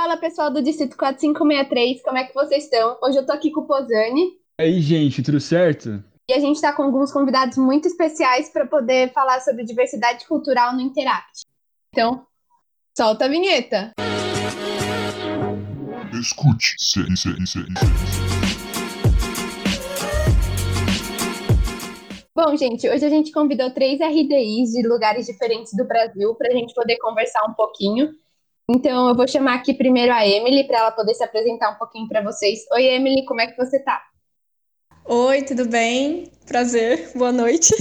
Fala pessoal do Distrito 4563, como é que vocês estão? Hoje eu tô aqui com o Posani. E aí, gente, tudo certo? E a gente está com alguns convidados muito especiais para poder falar sobre diversidade cultural no Interact. Então, solta a vinheta. Escute, se, se, se, Bom, gente, hoje a gente convidou três RDIs de lugares diferentes do Brasil para a gente poder conversar um pouquinho. Então, eu vou chamar aqui primeiro a Emily para ela poder se apresentar um pouquinho para vocês. Oi, Emily, como é que você tá? Oi, tudo bem? Prazer, boa noite.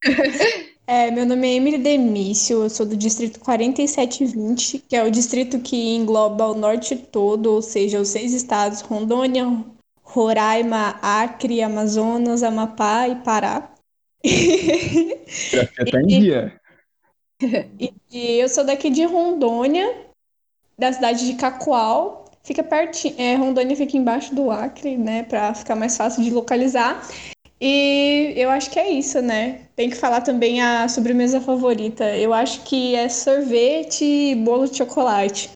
é, meu nome é Emily Demício, eu sou do distrito 4720, que é o distrito que engloba o norte todo, ou seja, os seis estados: Rondônia, Roraima, Acre, Amazonas, Amapá e Pará. Já tá em dia. E, e eu sou daqui de Rondônia, da cidade de Cacoal. Fica pertinho, é, Rondônia fica embaixo do Acre, né, para ficar mais fácil de localizar. E eu acho que é isso, né? Tem que falar também a sobremesa favorita. Eu acho que é sorvete e bolo de chocolate.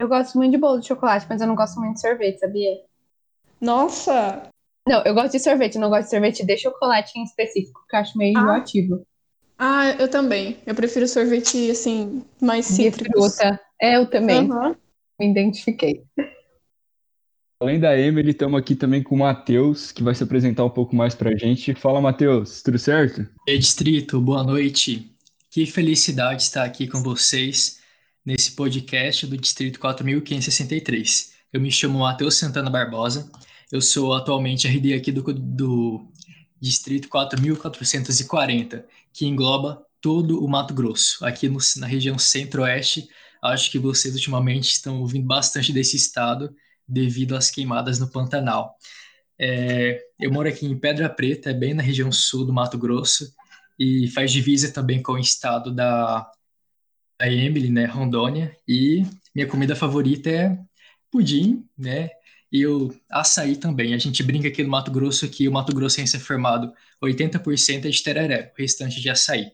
Eu gosto muito de bolo de chocolate, mas eu não gosto muito de sorvete, sabia? Nossa! Não, eu gosto de sorvete, não gosto de sorvete de chocolate em específico, porque eu acho meio Ah. enjoativo. Ah, eu também. Eu prefiro sorvete, assim, mais De cítricos. fruta. É, eu também. Aham. Me identifiquei. Além da Emily, estamos aqui também com o Matheus, que vai se apresentar um pouco mais pra gente. Fala, Matheus, tudo certo? Ei, Distrito, boa noite. Que felicidade estar aqui com vocês nesse podcast do Distrito 4563. Eu me chamo Matheus Santana Barbosa, eu sou atualmente RD aqui do, do Distrito 4440, que engloba todo o Mato Grosso, aqui no- na região centro-oeste. Acho que vocês ultimamente estão ouvindo bastante desse estado devido às queimadas no Pantanal. É, eu moro aqui em Pedra Preta, é bem na região sul do Mato Grosso, e faz divisa também com o estado da, da Emily, né, Rondônia, e minha comida favorita é pudim, né, e o açaí também. A gente brinca aqui no Mato Grosso que o Mato Grossense é formado 80% é de tereré, o restante de açaí.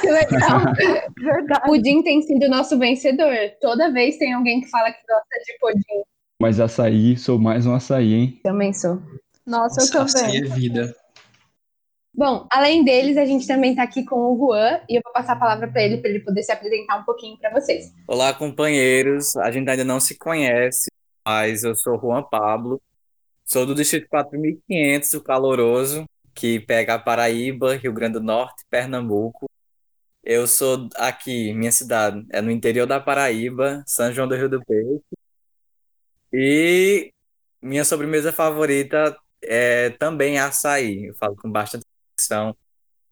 Que legal. Verdade. Pudim tem sido o nosso vencedor. Toda vez tem alguém que fala que gosta de pudim. Mas açaí, sou mais um açaí, hein? Também sou. Nossa, eu Nossa, açaí também. é vida. Bom, além deles, a gente também tá aqui com o Juan e eu vou passar a palavra para ele para ele poder se apresentar um pouquinho para vocês. Olá, companheiros. A gente ainda não se conhece, mas eu sou Juan Pablo. Sou do Distrito 4500, o caloroso, que pega a Paraíba, Rio Grande do Norte, Pernambuco. Eu sou aqui, minha cidade, é no interior da Paraíba, São João do Rio do Peixe. E minha sobremesa favorita é também açaí. Eu falo com bastante convicção,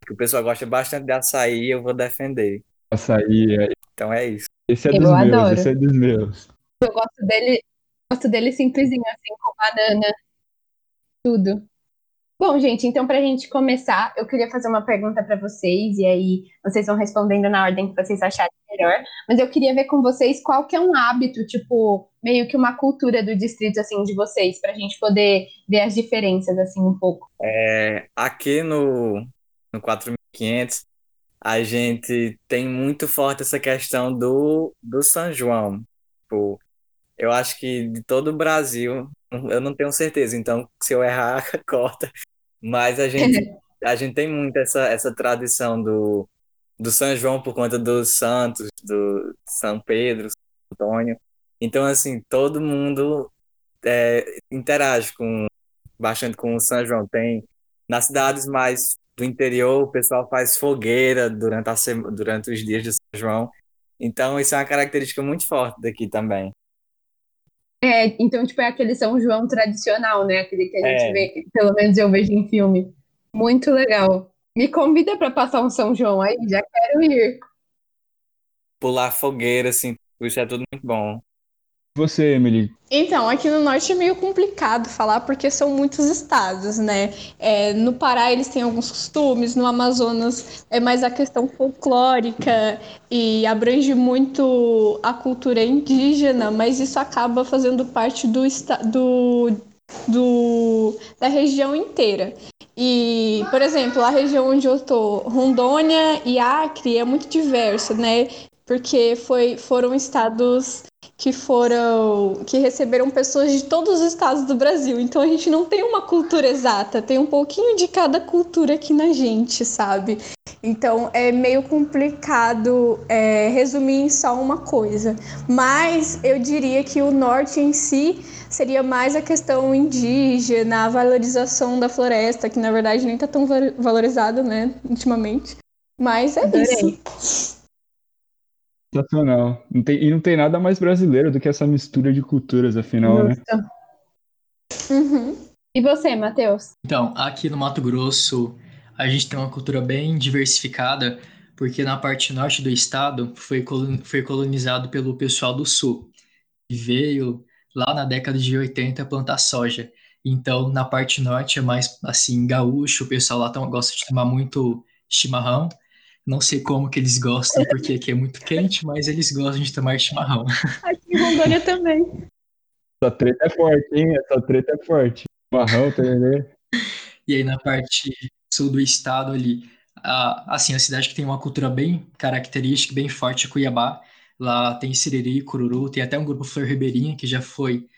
que o pessoal gosta bastante de açaí e eu vou defender. Açaí, é- Então é isso. esse é Eu dos meus, adoro. esse é dos meus. Eu gosto dele, gosto dele simplesinho, assim, com banana, tudo. Bom, gente, então pra gente começar, eu queria fazer uma pergunta para vocês, e aí vocês vão respondendo na ordem que vocês acharem melhor. Mas eu queria ver com vocês qual que é um hábito, tipo, meio que uma cultura do distrito, assim, de vocês, pra gente poder ver as diferenças, assim, um pouco. É, aqui no, no 4500, a gente tem muito forte essa questão do, do São João. Tipo, eu acho que de todo o Brasil, eu não tenho certeza, então se eu errar, corta. Mas a gente, a gente tem muito essa, essa tradição do, do São João por conta dos santos, do São Pedro, São Antônio. Então, assim, todo mundo é, interage com, bastante com o São João. Tem nas cidades mais do interior, o pessoal faz fogueira durante, a durante os dias de São João. Então, isso é uma característica muito forte daqui também. É, então, tipo, é aquele São João tradicional, né? Aquele que a gente É. vê, pelo menos eu vejo em filme. Muito legal. Me convida pra passar um São João aí, já quero ir. Pular fogueira, assim, isso é tudo muito bom. Você, Emily, Então, aqui no norte é meio complicado falar porque são muitos estados, né? É, no Pará eles têm alguns costumes, no Amazonas é mais a questão folclórica e abrange muito a cultura indígena, mas isso acaba fazendo parte do, do, do, da região inteira. E, por exemplo, a região onde eu tô, Rondônia e Acre, é muito diversa, né? porque foi, foram estados que foram que receberam pessoas de todos os estados do Brasil. Então a gente não tem uma cultura exata, tem um pouquinho de cada cultura aqui na gente, sabe? Então é meio complicado é, resumir em só uma coisa. Mas eu diria que o norte em si seria mais a questão indígena, a valorização da floresta, que na verdade nem está tão valorizada, né, ultimamente. Mas é Adorei. isso. Sensacional. Não tem, e não tem nada mais brasileiro do que essa mistura de culturas, afinal? Justo. né? Uhum. E você, Matheus? Então, aqui no Mato Grosso, a gente tem uma cultura bem diversificada, porque na parte norte do estado foi, foi colonizado pelo pessoal do sul. E veio lá na década de 80 plantar soja. Então, na parte norte é mais assim, gaúcho, o pessoal lá gosta de tomar muito chimarrão. Não sei como que eles gostam, porque aqui é muito quente, mas eles gostam de tomar chimarrão. Aqui em Rondônia também. Essa treta é forte, hein? Essa treta é forte. Chimarrão, tererê. E aí na parte sul do estado ali, a, assim, a cidade que tem uma cultura bem característica, bem forte é Cuiabá. Lá tem Siriri, Cururu, tem até um grupo Flor Ribeirinha que já foi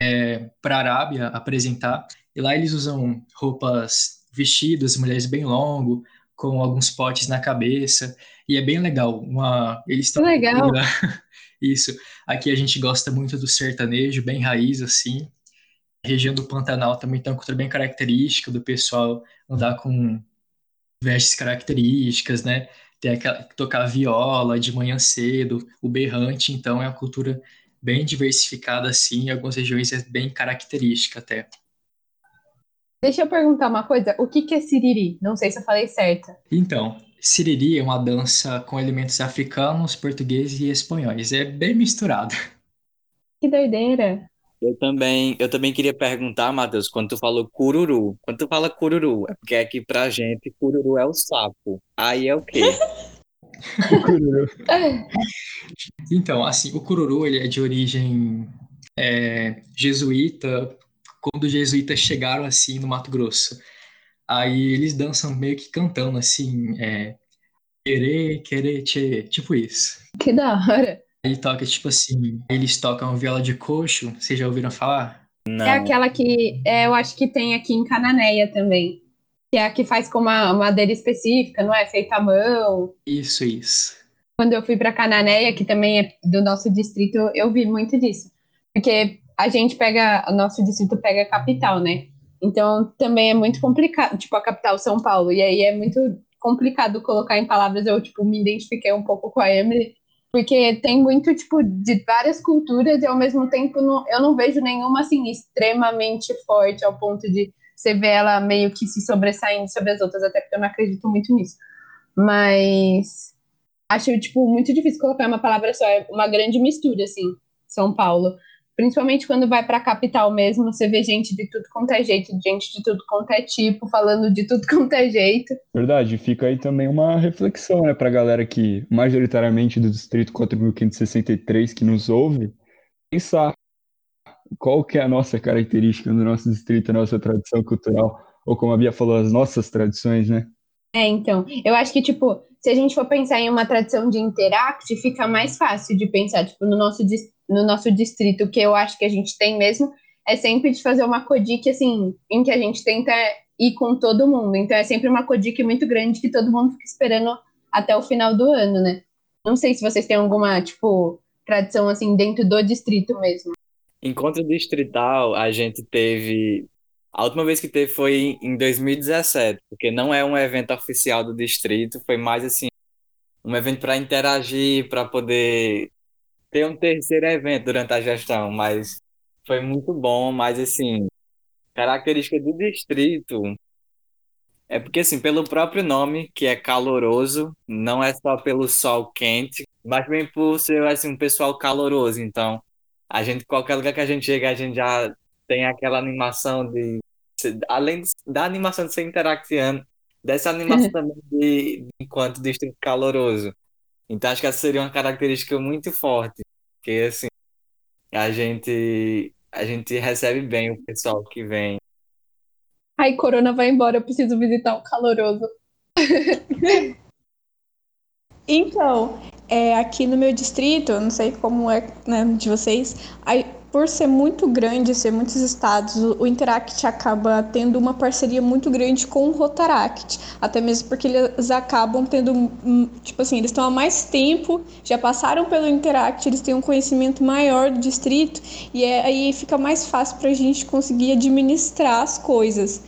é, para a Arábia apresentar. E lá eles usam roupas, vestidos, mulheres bem longo, com alguns potes na cabeça. E é bem legal. Uma, eles estão. Legal. Isso. Aqui a gente gosta muito do sertanejo, bem raiz, assim. A região do Pantanal também tem uma cultura bem característica do pessoal andar com vestes características, né? Tem aquela tocar viola de manhã cedo, o berrante, então é uma cultura bem diversificada assim, em algumas regiões é bem característica até. Deixa eu perguntar uma coisa, o que, que é siriri? Não sei se eu falei certo. Então, siriri é uma dança com elementos africanos, portugueses e espanhóis. É bem misturado. Que doideira. Eu também, eu também queria perguntar, Matheus, quando tu falou cururu, quando tu fala cururu, é porque aqui pra gente cururu é o sapo. Aí é o quê? então, assim, o cururu ele é de origem é, jesuíta, quando os jesuítas chegaram assim no Mato Grosso. Aí eles dançam meio que cantando assim, é, querer, querer, tchê, tipo isso. Que da hora. Ele toca, tipo assim, eles tocam viola de coxo, vocês já ouviram falar? Não. É aquela que é, eu acho que tem aqui em Cananéia também. Que é a que faz com uma madeira específica, não é? Feita à mão. Isso, isso. Quando eu fui para Cananéia, que também é do nosso distrito, eu vi muito disso. Porque a gente pega, o nosso distrito pega a capital, né? Então também é muito complicado, tipo a capital São Paulo. E aí é muito complicado colocar em palavras. Eu, tipo, me identifiquei um pouco com a Emily porque tem muito, tipo, de várias culturas e ao mesmo tempo não, eu não vejo nenhuma, assim, extremamente forte ao ponto de você ver ela meio que se sobressaindo sobre as outras, até porque eu não acredito muito nisso. Mas acho, tipo, muito difícil colocar uma palavra só, é uma grande mistura, assim, São Paulo. Principalmente quando vai para a capital mesmo, você vê gente de tudo quanto é jeito, gente de tudo quanto é tipo, falando de tudo quanto é jeito. Verdade, fica aí também uma reflexão, né, a galera que, majoritariamente do Distrito 4563 que nos ouve, pensar qual que é a nossa característica no nosso distrito, a nossa tradição cultural, ou como a Bia falou, as nossas tradições, né? É, então, eu acho que, tipo, se a gente for pensar em uma tradição de interact, fica mais fácil de pensar, tipo, no nosso distrito no nosso distrito, que eu acho que a gente tem mesmo, é sempre de fazer uma codic, assim, em que a gente tenta ir com todo mundo. Então é sempre uma codic muito grande que todo mundo fica esperando até o final do ano, né? Não sei se vocês têm alguma, tipo, tradição, assim, dentro do distrito mesmo. Encontro distrital, a gente teve. A última vez que teve foi em 2017, porque não é um evento oficial do distrito, foi mais assim, um evento para interagir, para poder ter um terceiro evento durante a gestão, mas foi muito bom, mas assim, característica do distrito é porque assim, pelo próprio nome, que é caloroso, não é só pelo sol quente, mas também por ser assim um pessoal caloroso, então a gente qualquer lugar que a gente chega, a gente já tem aquela animação de além da animação de ser interactiano, dessa animação também de, de enquanto distrito caloroso. Então acho que essa seria uma característica muito forte, porque assim, a gente a gente recebe bem o pessoal que vem. Ai, Corona vai embora, eu preciso visitar o caloroso. então, é, aqui no meu distrito, eu não sei como é né, de vocês, aí, por ser muito grande, ser muitos estados, o, Interact acaba tendo uma parceria muito grande com o Rotaract, até mesmo porque eles acabam tendo, hum, tipo assim, eles estão há mais tempo, já passaram pelo Interact, eles têm um conhecimento maior do distrito e é, aí fica mais fácil para a gente conseguir administrar as coisas.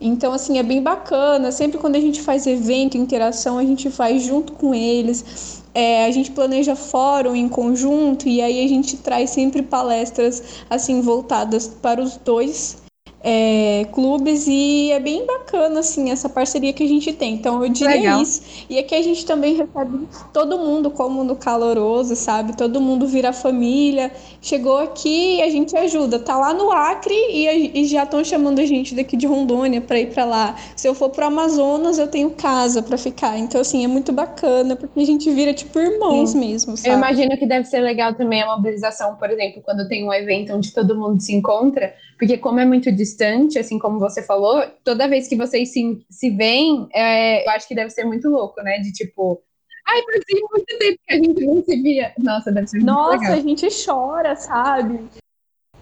Então, assim, é bem bacana. Sempre quando a gente faz evento, interação, a gente faz junto com eles. É, a gente planeja fórum em conjunto e aí a gente traz sempre palestras assim voltadas para os dois é, clubes e é bem bacana assim essa parceria que a gente tem. Então eu diria Legal. isso. E aqui a gente também recebe todo mundo como no caloroso, sabe? Todo mundo vira família. Chegou aqui e a gente ajuda. Tá lá no Acre e, a- e já estão chamando a gente daqui de Rondônia para ir para lá. Se eu for pro Amazonas, eu tenho casa para ficar. Então assim, é muito bacana porque a gente vira tipo irmãos mesmo, sabe? Eu imagino que deve ser legal também a mobilização, por exemplo, quando tem um evento onde todo mundo se encontra, porque como é muito distante, assim como você falou, toda vez que vocês se, se veem, é, eu acho que deve ser muito louco, né? De tipo, ai, fazia muito tempo que a gente não se via. Nossa, deve ser muito Nossa, legal. a gente chora, sabe?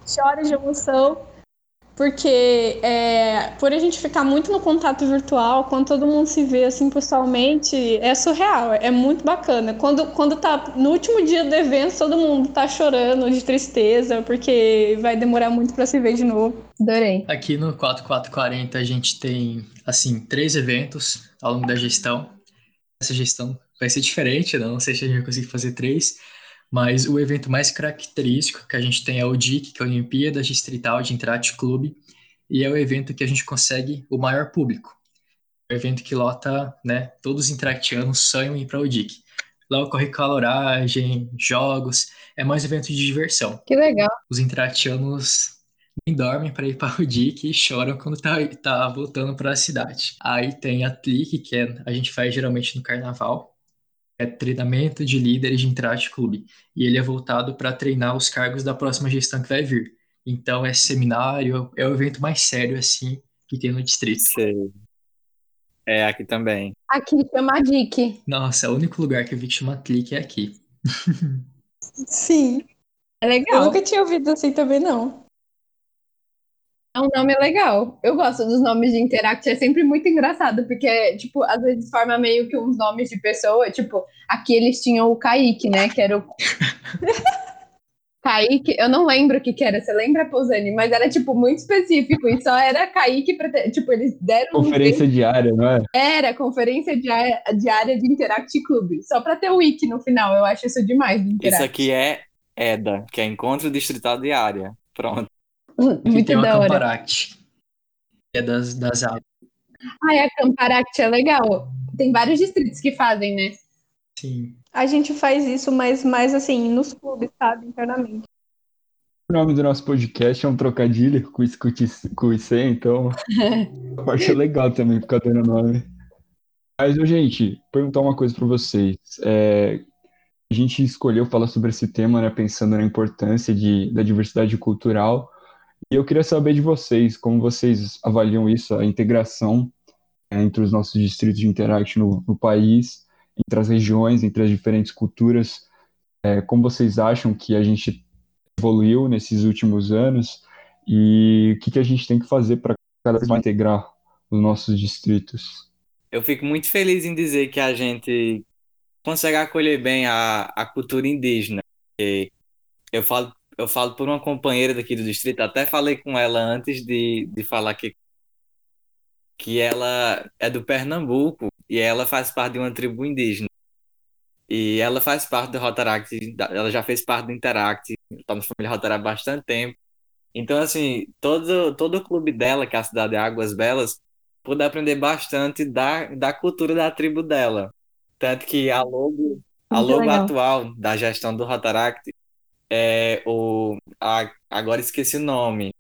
Chora de emoção. Porque é, por a gente ficar muito no contato virtual, quando todo mundo se vê assim pessoalmente, é surreal, é muito bacana. Quando, quando tá no último dia do evento, todo mundo tá chorando de tristeza, porque vai demorar muito para se ver de novo. Adorei. Aqui no 4440 a gente tem, assim, três eventos ao longo da gestão. Essa gestão vai ser diferente, não sei se a gente vai conseguir fazer três, mas o evento mais característico que a gente tem é o DIC, que é a Olimpíada Distrital de Interact Clube, e é o evento que a gente consegue o maior público. É o evento que lota, né, todos os interactianos sonham em ir para o DIC. Lá ocorre caloragem, jogos, é mais um evento de diversão Que legal. os interactianos nem dormem para ir para o DIC e choram quando tá, tá voltando para a cidade. Aí tem a TLIC, que é, a gente faz geralmente no carnaval, é treinamento de líderes de Interact Clube. E ele é voltado para treinar os cargos da próxima gestão que vai vir. Então é seminário, é o evento mais sério assim que tem no distrito. Sei. É, aqui também. Aqui chama a Dick. Nossa, o único lugar que eu vi que chama TLIC é aqui. Sim. É Eu legal. nunca tinha ouvido assim também, não. É um nome legal. Eu gosto dos nomes de Interact, é sempre muito engraçado, porque, tipo, às vezes forma meio que uns nomes de pessoa. Tipo, aqui eles tinham o Kaique, né? Que era o. Kaique, eu não lembro o que, que era, você lembra, Posani? Mas era, tipo, muito específico, e só era Kaique pra ter, Tipo, eles deram. um Conferência diária, não é? Era conferência diária, diária de Interact Clube, só pra ter o wiki no final. Eu acho isso demais. Isso aqui é EDA, que é Encontro Distrital de Área. Pronto. Muito tem da hora. Que é das, das áreas. Ai, a Camparact é legal. Tem vários distritos que fazem, né? Sim. A gente faz isso, mas mais assim, nos clubes, sabe? Internamente. O nome do nosso podcast é um trocadilho com isso com IC, então a parte é legal também ficar dando nome. Mas, gente, perguntar uma coisa para vocês. É, a gente escolheu falar sobre esse tema, né, pensando na importância de, da diversidade cultural. E eu queria saber de vocês, como vocês avaliam isso, a integração é, entre os nossos distritos de Interact no, no país, entre as regiões, entre as diferentes culturas. É, como vocês acham que a gente evoluiu nesses últimos anos e o que, que a gente tem que fazer para cada vez mais integrar os nossos distritos? Eu fico muito feliz em dizer que a gente consegue acolher bem a, a cultura indígena. E eu falo, eu falo por uma companheira daqui do distrito, até falei com ela antes de, de falar que, que ela é do Pernambuco e ela faz parte de uma tribo indígena. E ela faz parte do Rotaract, ela já fez parte do Interact, está na família Rotaract há bastante tempo. Então, assim, todo, todo o clube dela, que é a cidade de Águas Belas, pude aprender bastante da, da cultura da tribo dela. Tanto que a logo, a Muito logo legal. atual da gestão do Rotaract é o. A, agora esqueci o nome.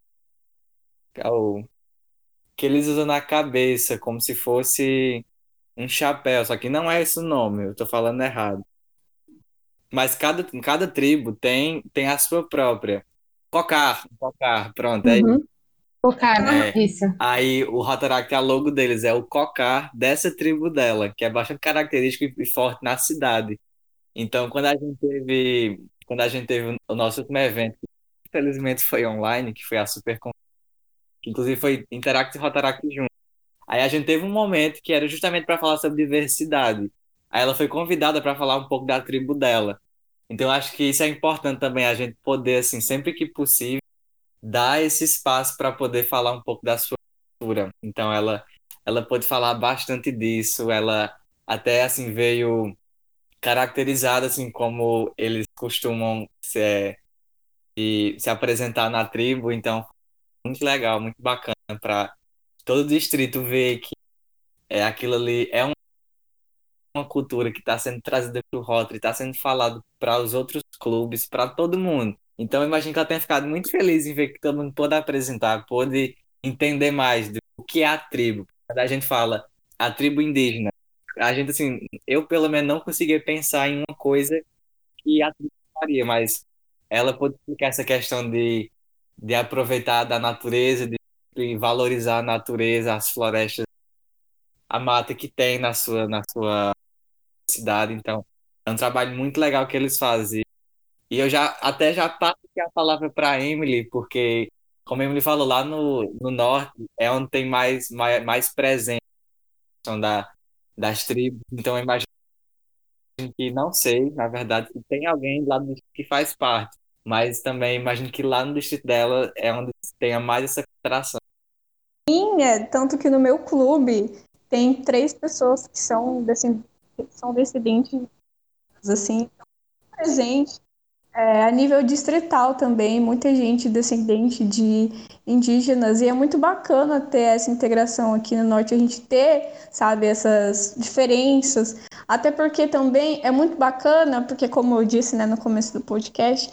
É o que eles usam na cabeça, como se fosse um chapéu, só que não é esse o nome, eu tô falando errado. Mas cada, cada tribo tem, tem a sua própria. Cocar, cocar, pronto, é Uhum. Focar, É. isso. Aí o Rotaract, a logo deles é o cocar dessa tribo dela, que é bastante característico e e forte na cidade. Então, quando a gente teve, quando a gente teve o nosso último evento, que infelizmente foi online, que foi a Supercon, que inclusive foi Interact e Rotaract junto. Aí a gente teve um momento que era justamente para falar sobre diversidade. Aí ela foi convidada para falar um pouco da tribo dela. Então, acho que isso é importante também, a gente poder, assim, sempre que possível, dar esse espaço para poder falar um pouco da sua cultura. Então, ela, ela pôde falar bastante disso, ela até, assim, veio caracterizada, assim, como eles costumam se, se, se apresentar na tribo. Então, muito legal, muito bacana para todo o distrito ver que é, aquilo ali é um uma cultura que está sendo trazida para o Rotary, está sendo falado para os outros clubes, para todo mundo. Então, eu imagino que ela tenha ficado muito feliz em ver que todo mundo pôde apresentar, pôde entender mais do que é a tribo. Quando a gente fala a tribo indígena, a gente, assim, eu pelo menos não conseguia pensar em uma coisa que a faria, mas ela pôde explicar essa questão de, de aproveitar da natureza, de valorizar a natureza, as florestas, a mata que tem na sua, na sua cidade. Então, é um trabalho muito legal que eles fazem. E eu já até já passo a palavra para Emily, porque, como a Emily falou, lá no, no norte é onde tem mais, mais, mais presença da, das tribos. Então, eu imagino que, não sei, na verdade, se tem alguém lá no que faz parte, mas também imagino que lá no distrito dela é onde tenha mais essa concentração. Sim, é, tanto que no meu clube tem três pessoas que são são descendentes, assim, presente. É, a nível distrital também, muita gente descendente de indígenas, e é muito bacana ter essa integração aqui no Norte, a gente ter, sabe, essas diferenças, até porque também é muito bacana, porque como eu disse né, no começo do podcast,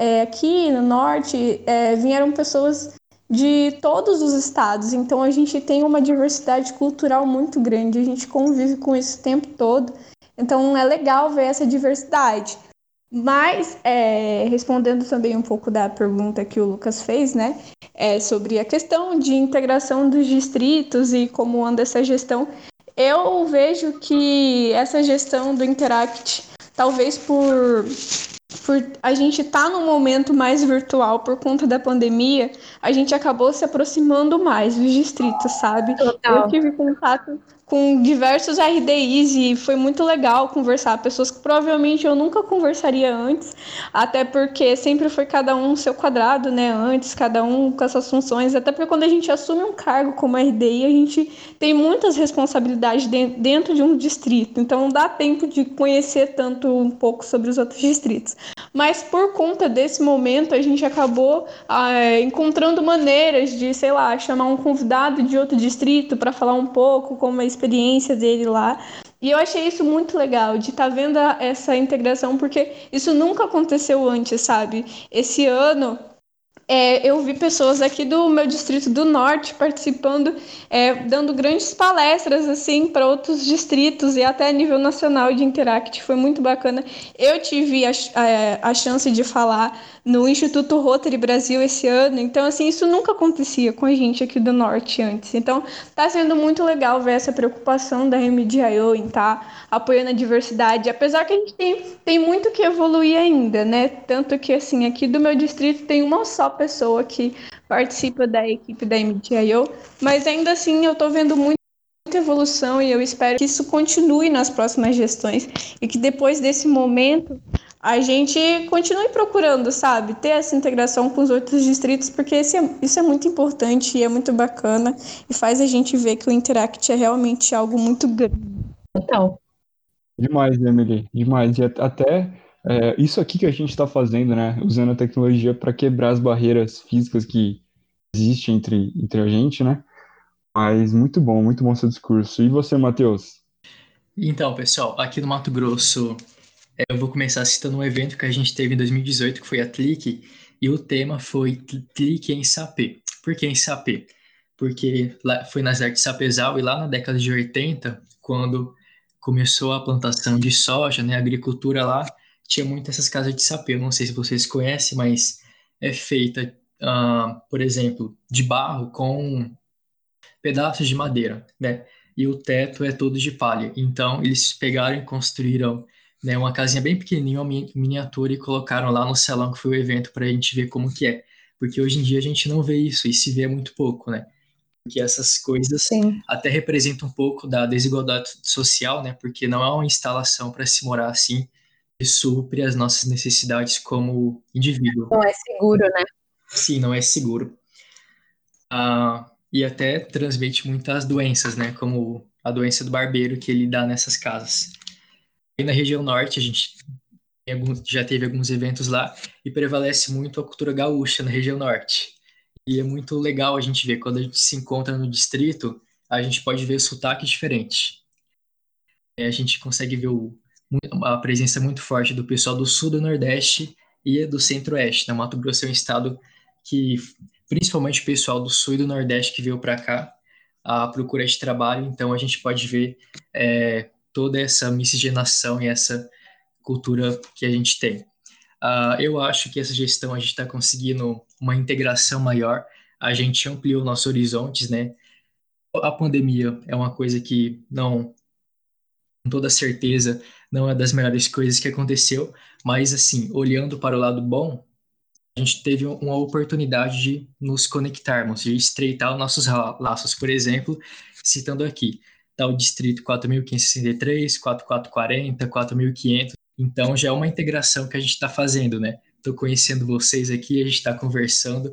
é, aqui no Norte é, vieram pessoas de todos os estados. Então a gente tem uma diversidade cultural muito grande, a gente convive com isso o tempo todo. Então é legal ver essa diversidade. Mas, é, respondendo também um pouco da pergunta que o Lucas fez, né, é, sobre a questão de integração dos distritos e como anda essa gestão, eu vejo que essa gestão do Interact, talvez por por a gente estar tá num momento mais virtual por conta da pandemia, a gente acabou se aproximando mais dos distritos, sabe? Total. Eu tive contato com diversos RDIs e foi muito legal conversar. Pessoas que provavelmente eu nunca conversaria antes, até porque sempre foi cada um seu quadrado, né? Antes, cada um com as suas funções. Até porque quando a gente assume um cargo como RDI, a gente tem muitas responsabilidades dentro de um distrito. Então não dá tempo de conhecer tanto um pouco sobre os outros distritos. Mas por conta desse momento, a gente acabou ah, encontrando maneiras de, sei lá, chamar um convidado de outro distrito para falar um pouco como é experiência dele lá. E eu achei isso muito legal, de estar tá vendo essa integração, porque isso nunca aconteceu antes, sabe? Esse ano é, eu vi pessoas aqui do meu distrito do norte participando, é, dando grandes palestras assim para outros distritos e até a nível nacional de Interact. Foi muito bacana. Eu tive a, a, a chance de falar no Instituto Rotary Brasil esse ano. Então, assim, isso nunca acontecia com a gente aqui do Norte antes. Então, tá sendo muito legal ver essa preocupação da MDIO em estar tá apoiando a diversidade, apesar que a gente tem, tem muito que evoluir ainda, né? Tanto que, assim, aqui do meu distrito tem uma só pessoa que participa da equipe da MDIO, mas ainda assim eu tô vendo muito muita evolução e eu espero que isso continue nas próximas gestões e que depois desse momento a gente continue procurando, sabe, ter essa integração com os outros distritos, porque esse é, isso é muito importante e é muito bacana e faz a gente ver que o Interact é realmente algo muito grande. Total. Demais, Emily, demais. E até é, isso aqui que a gente está fazendo, né, usando a tecnologia para quebrar as barreiras físicas que existem entre, entre a gente, né? Mas muito bom, muito bom seu discurso. E você, Matheus? Então, pessoal, aqui no Mato Grosso é, eu vou começar citando um evento que a gente teve em 2018, que foi a Clique, e o tema foi Clique em Sapê. Por que em Sapê? Porque lá, foi nas artes Sapezal, e lá na década de 80, quando começou a plantação de soja, né, a agricultura lá, tinha muitas essas casas de sapê. Eu não sei se vocês conhecem, mas é feita, uh, por exemplo, de barro com pedaços de madeira, né? E o teto é todo de palha. Então, eles pegaram e construíram né, uma casinha bem pequenininha, uma miniatura, e colocaram lá no salão que foi o evento para a gente ver como que é. Porque hoje em dia a gente não vê isso, e se vê muito pouco, né? Porque essas coisas Sim. até representam um pouco da desigualdade social, né? Porque não é uma instalação para se morar assim supre as nossas necessidades como indivíduo. Não é seguro, né? Sim, não é seguro. Ah, e até transmite muitas doenças, né? Como a doença do barbeiro que ele dá nessas casas. E na região norte, a gente já teve alguns eventos lá e prevalece muito a cultura gaúcha na região norte. E é muito legal a gente ver quando a gente se encontra no distrito, a gente pode ver sotaques diferentes. É, a gente consegue ver o, a presença muito forte do pessoal do sul do nordeste e do centro-oeste. Né? Mato Grosso é um estado que, principalmente o pessoal do sul e do nordeste que veio para cá, a procura de trabalho, então a gente pode ver é, toda essa miscigenação e essa cultura que a gente tem. Uh, eu acho que essa gestão a gente está conseguindo uma integração maior, a gente ampliou nossos horizontes, né? A pandemia é uma coisa que não, com toda certeza, não é das melhores coisas que aconteceu, mas assim, olhando para o lado bom, a gente teve uma oportunidade de nos conectarmos, de estreitar os nossos laços, por exemplo, citando aqui, tá o distrito 4563, 4440, 4500, então já é uma integração que a gente está fazendo, né? Estou conhecendo vocês aqui, a gente está conversando,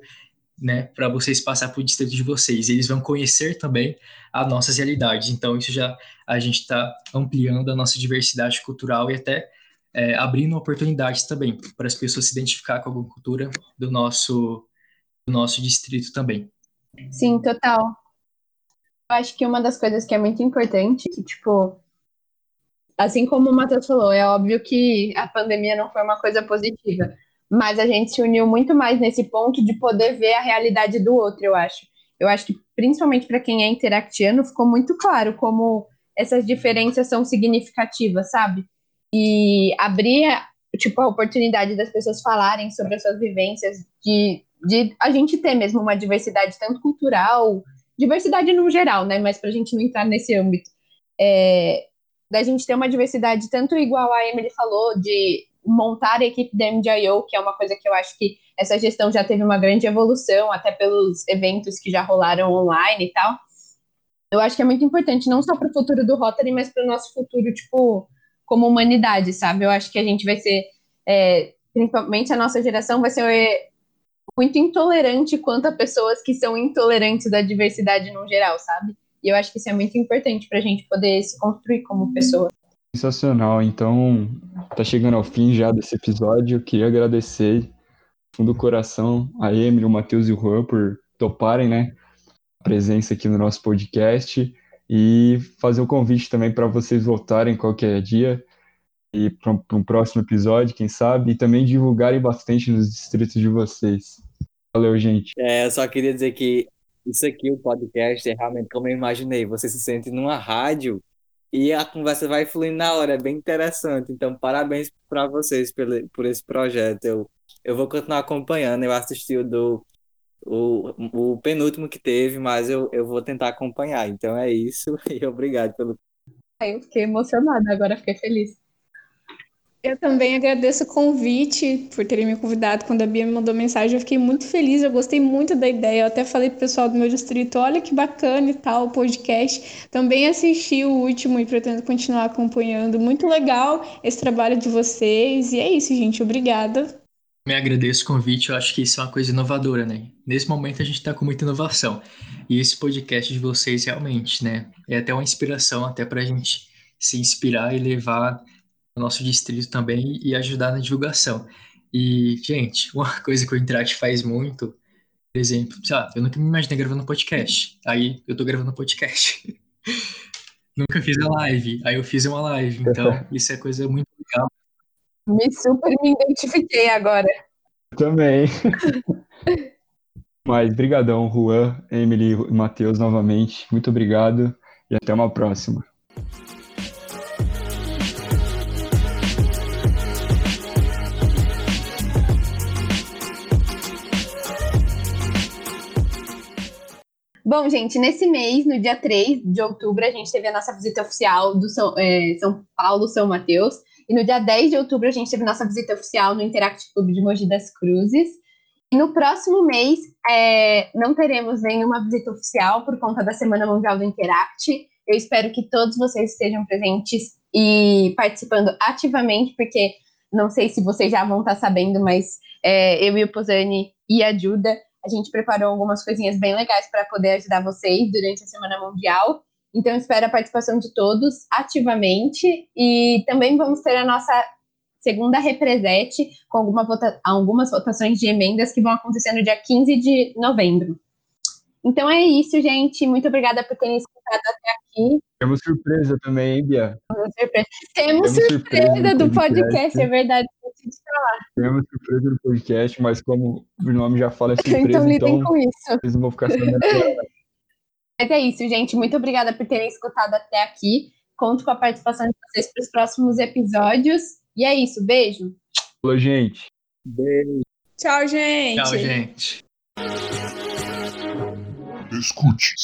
né? Para vocês passar para o distrito de vocês. Eles vão conhecer também as nossas realidades. Então isso já a gente está ampliando a nossa diversidade cultural e até é, abrindo oportunidades também para as pessoas se identificar com alguma cultura do nosso do nosso distrito também. Sim, total. Eu acho que uma das coisas que é muito importante, que tipo assim como o Matheus falou, é óbvio que a pandemia não foi uma coisa positiva, mas a gente se uniu muito mais nesse ponto de poder ver a realidade do outro, eu acho. Eu acho que, principalmente para quem é interactiano, ficou muito claro como essas diferenças são significativas, sabe? E abrir, tipo, a oportunidade das pessoas falarem sobre as suas vivências, de, de a gente ter mesmo uma diversidade tanto cultural, diversidade no geral, né? Mas para a gente não entrar nesse âmbito. É, da gente ter uma diversidade tanto igual a Emily falou, de montar a equipe da MDIO, que é uma coisa que eu acho que essa gestão já teve uma grande evolução, até pelos eventos que já rolaram online e tal. Eu acho que é muito importante, não só para o futuro do Rotary, mas para o nosso futuro, tipo, como humanidade, sabe? Eu acho que a gente vai ser, é, principalmente a nossa geração, vai ser é, muito intolerante quanto a pessoas que são intolerantes da diversidade no geral, sabe? E eu acho que isso é muito importante para a gente poder se construir como pessoa. Sensacional. Então, tá chegando ao fim já desse episódio. Eu queria agradecer, fundo do coração, a Emily, o Matheus e o Juan por toparem, né, presença aqui no nosso podcast e fazer o um convite também para vocês voltarem qualquer dia e para um próximo episódio, quem sabe, e também divulgarem bastante nos distritos de vocês. Valeu, gente. É, eu só queria dizer que isso aqui, o podcast, é realmente como eu imaginei. Você se sente numa rádio e a conversa vai fluindo na hora. É bem interessante. Então, parabéns para vocês por, por esse projeto. Eu, eu vou continuar acompanhando. Eu assisti o do o, o penúltimo que teve, mas eu, eu vou tentar acompanhar. Então é isso. E obrigado pelo. Eu fiquei emocionada, agora fiquei feliz. Eu também agradeço o convite por terem me convidado. Quando a Bia me mandou mensagem, eu fiquei muito feliz. Eu gostei muito da ideia. Eu até falei pro pessoal do meu distrito: olha que bacana e tal, o podcast. Também assisti o último e pretendo continuar acompanhando. Muito legal esse trabalho de vocês. E é isso, gente. Obrigada. Me agradeço o convite. Eu acho que isso é uma coisa inovadora, né? Nesse momento a gente está com muita inovação. E esse podcast de vocês realmente, né? É até uma inspiração até para a gente se inspirar e levar nosso distrito também e ajudar na divulgação. E, gente, uma coisa que o Interact faz muito, por exemplo, sabe, eu nunca me imaginei gravando um podcast. Aí eu tô gravando um podcast. nunca fiz a live, aí eu fiz uma live. Então, isso é coisa muito legal. Me super me identifiquei agora. Também. Mas brigadão, Juan, Emily e Matheus, novamente. Muito obrigado e até uma próxima. Bom, gente, nesse mês, no dia 3 de outubro, a gente teve a nossa visita oficial do São, é, São Paulo, São Mateus. E no dia 10 de outubro a gente teve nossa visita oficial no Interact Club de Mogi das Cruzes. E no próximo mês é, não teremos nenhuma visita oficial por conta da Semana Mundial do Interact. Eu espero que todos vocês estejam presentes e participando ativamente, porque não sei se vocês já vão estar sabendo, mas é, eu e o Posani e a Juda, a gente preparou algumas coisinhas bem legais para poder ajudar vocês durante a Semana Mundial. Então, espero a participação de todos ativamente e também vamos ter a nossa segunda represete com alguma vota algumas votações de emendas que vão acontecer no dia 15 de novembro. Então é isso, gente. Muito obrigada por terem escutado até aqui. Temos surpresa também, hein, Bia? Temos surpresa, Temos surpresa, surpresa do podcast. podcast, é verdade. Temos surpresa do podcast, mas como o nome já fala, é surpresa, então lidem então, com isso. Eles vão ficar sabendo. mas é isso, gente. Muito obrigada por terem escutado até aqui. Conto com a participação de vocês para os próximos episódios. E é isso. Beijo. Falou, gente. Beijo. Tchau, gente. Tchau, gente. Escute.